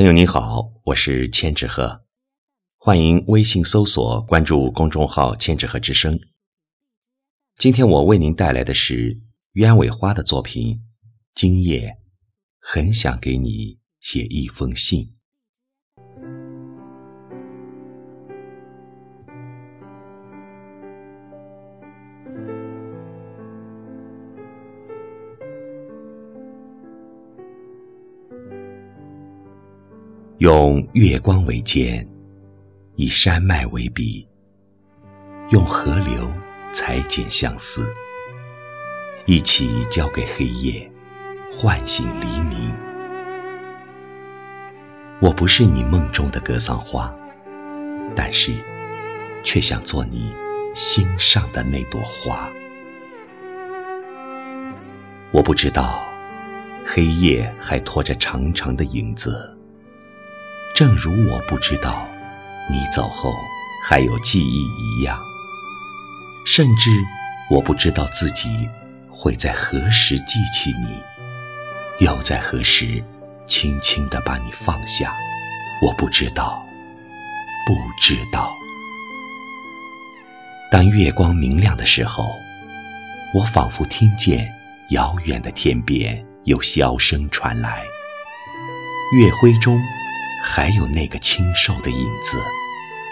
朋友你好，我是千纸鹤，欢迎微信搜索关注公众号“千纸鹤之声”。今天我为您带来的是鸢尾花的作品《今夜很想给你写一封信》。用月光为笺，以山脉为笔，用河流裁剪相思，一起交给黑夜，唤醒黎明。我不是你梦中的格桑花，但是，却想做你心上的那朵花。我不知道，黑夜还拖着长长的影子。正如我不知道，你走后还有记忆一样。甚至我不知道自己会在何时记起你，又在何时轻轻地把你放下。我不知道，不知道。当月光明亮的时候，我仿佛听见遥远的天边有箫声传来，月辉中。还有那个清瘦的影子，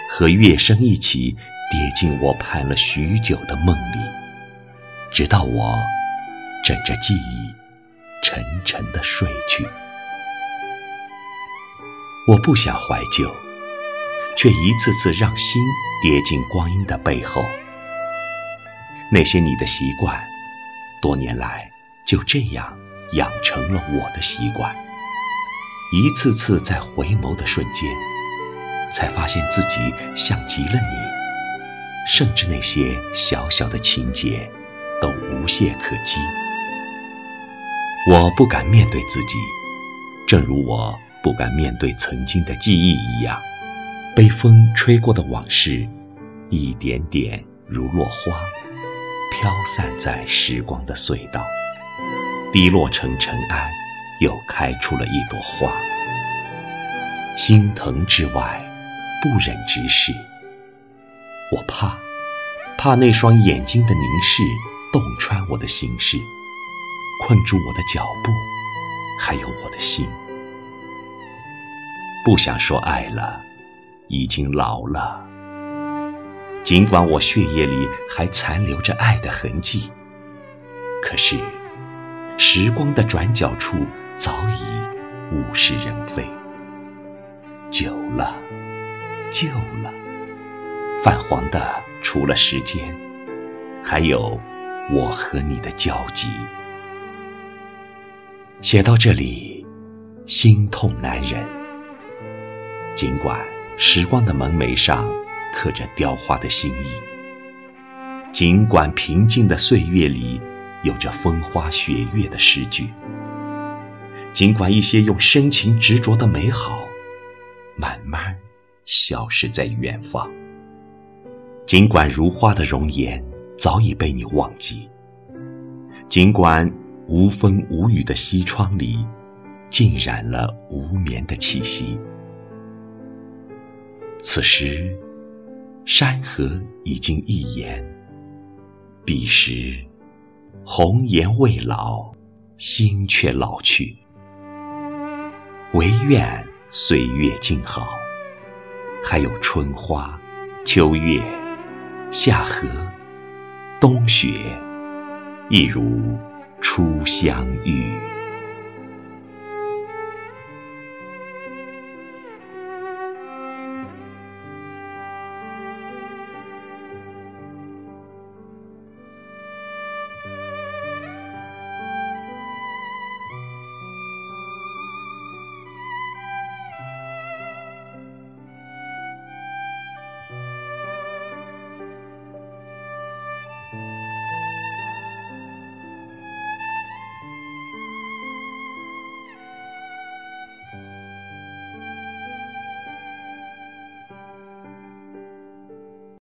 和乐声一起跌进我盼了许久的梦里，直到我枕着记忆沉沉的睡去。我不想怀旧，却一次次让心跌进光阴的背后。那些你的习惯，多年来就这样养成了我的习惯。一次次在回眸的瞬间，才发现自己像极了你，甚至那些小小的情节都无懈可击。我不敢面对自己，正如我不敢面对曾经的记忆一样。被风吹过的往事，一点点如落花，飘散在时光的隧道，滴落成尘埃。又开出了一朵花，心疼之外，不忍直视。我怕，怕那双眼睛的凝视洞穿我的心事，困住我的脚步，还有我的心。不想说爱了，已经老了。尽管我血液里还残留着爱的痕迹，可是时光的转角处。早已物是人非，久了，旧了，泛黄的除了时间，还有我和你的交集。写到这里，心痛难忍。尽管时光的门楣上刻着雕花的心意，尽管平静的岁月里有着风花雪月的诗句。尽管一些用深情执着的美好，慢慢消失在远方；尽管如花的容颜早已被你忘记；尽管无风无雨的西窗里，浸染了无眠的气息。此时，山河已经一言；彼时，红颜未老，心却老去。唯愿岁月静好，还有春花、秋月、夏荷、冬雪，一如初相遇。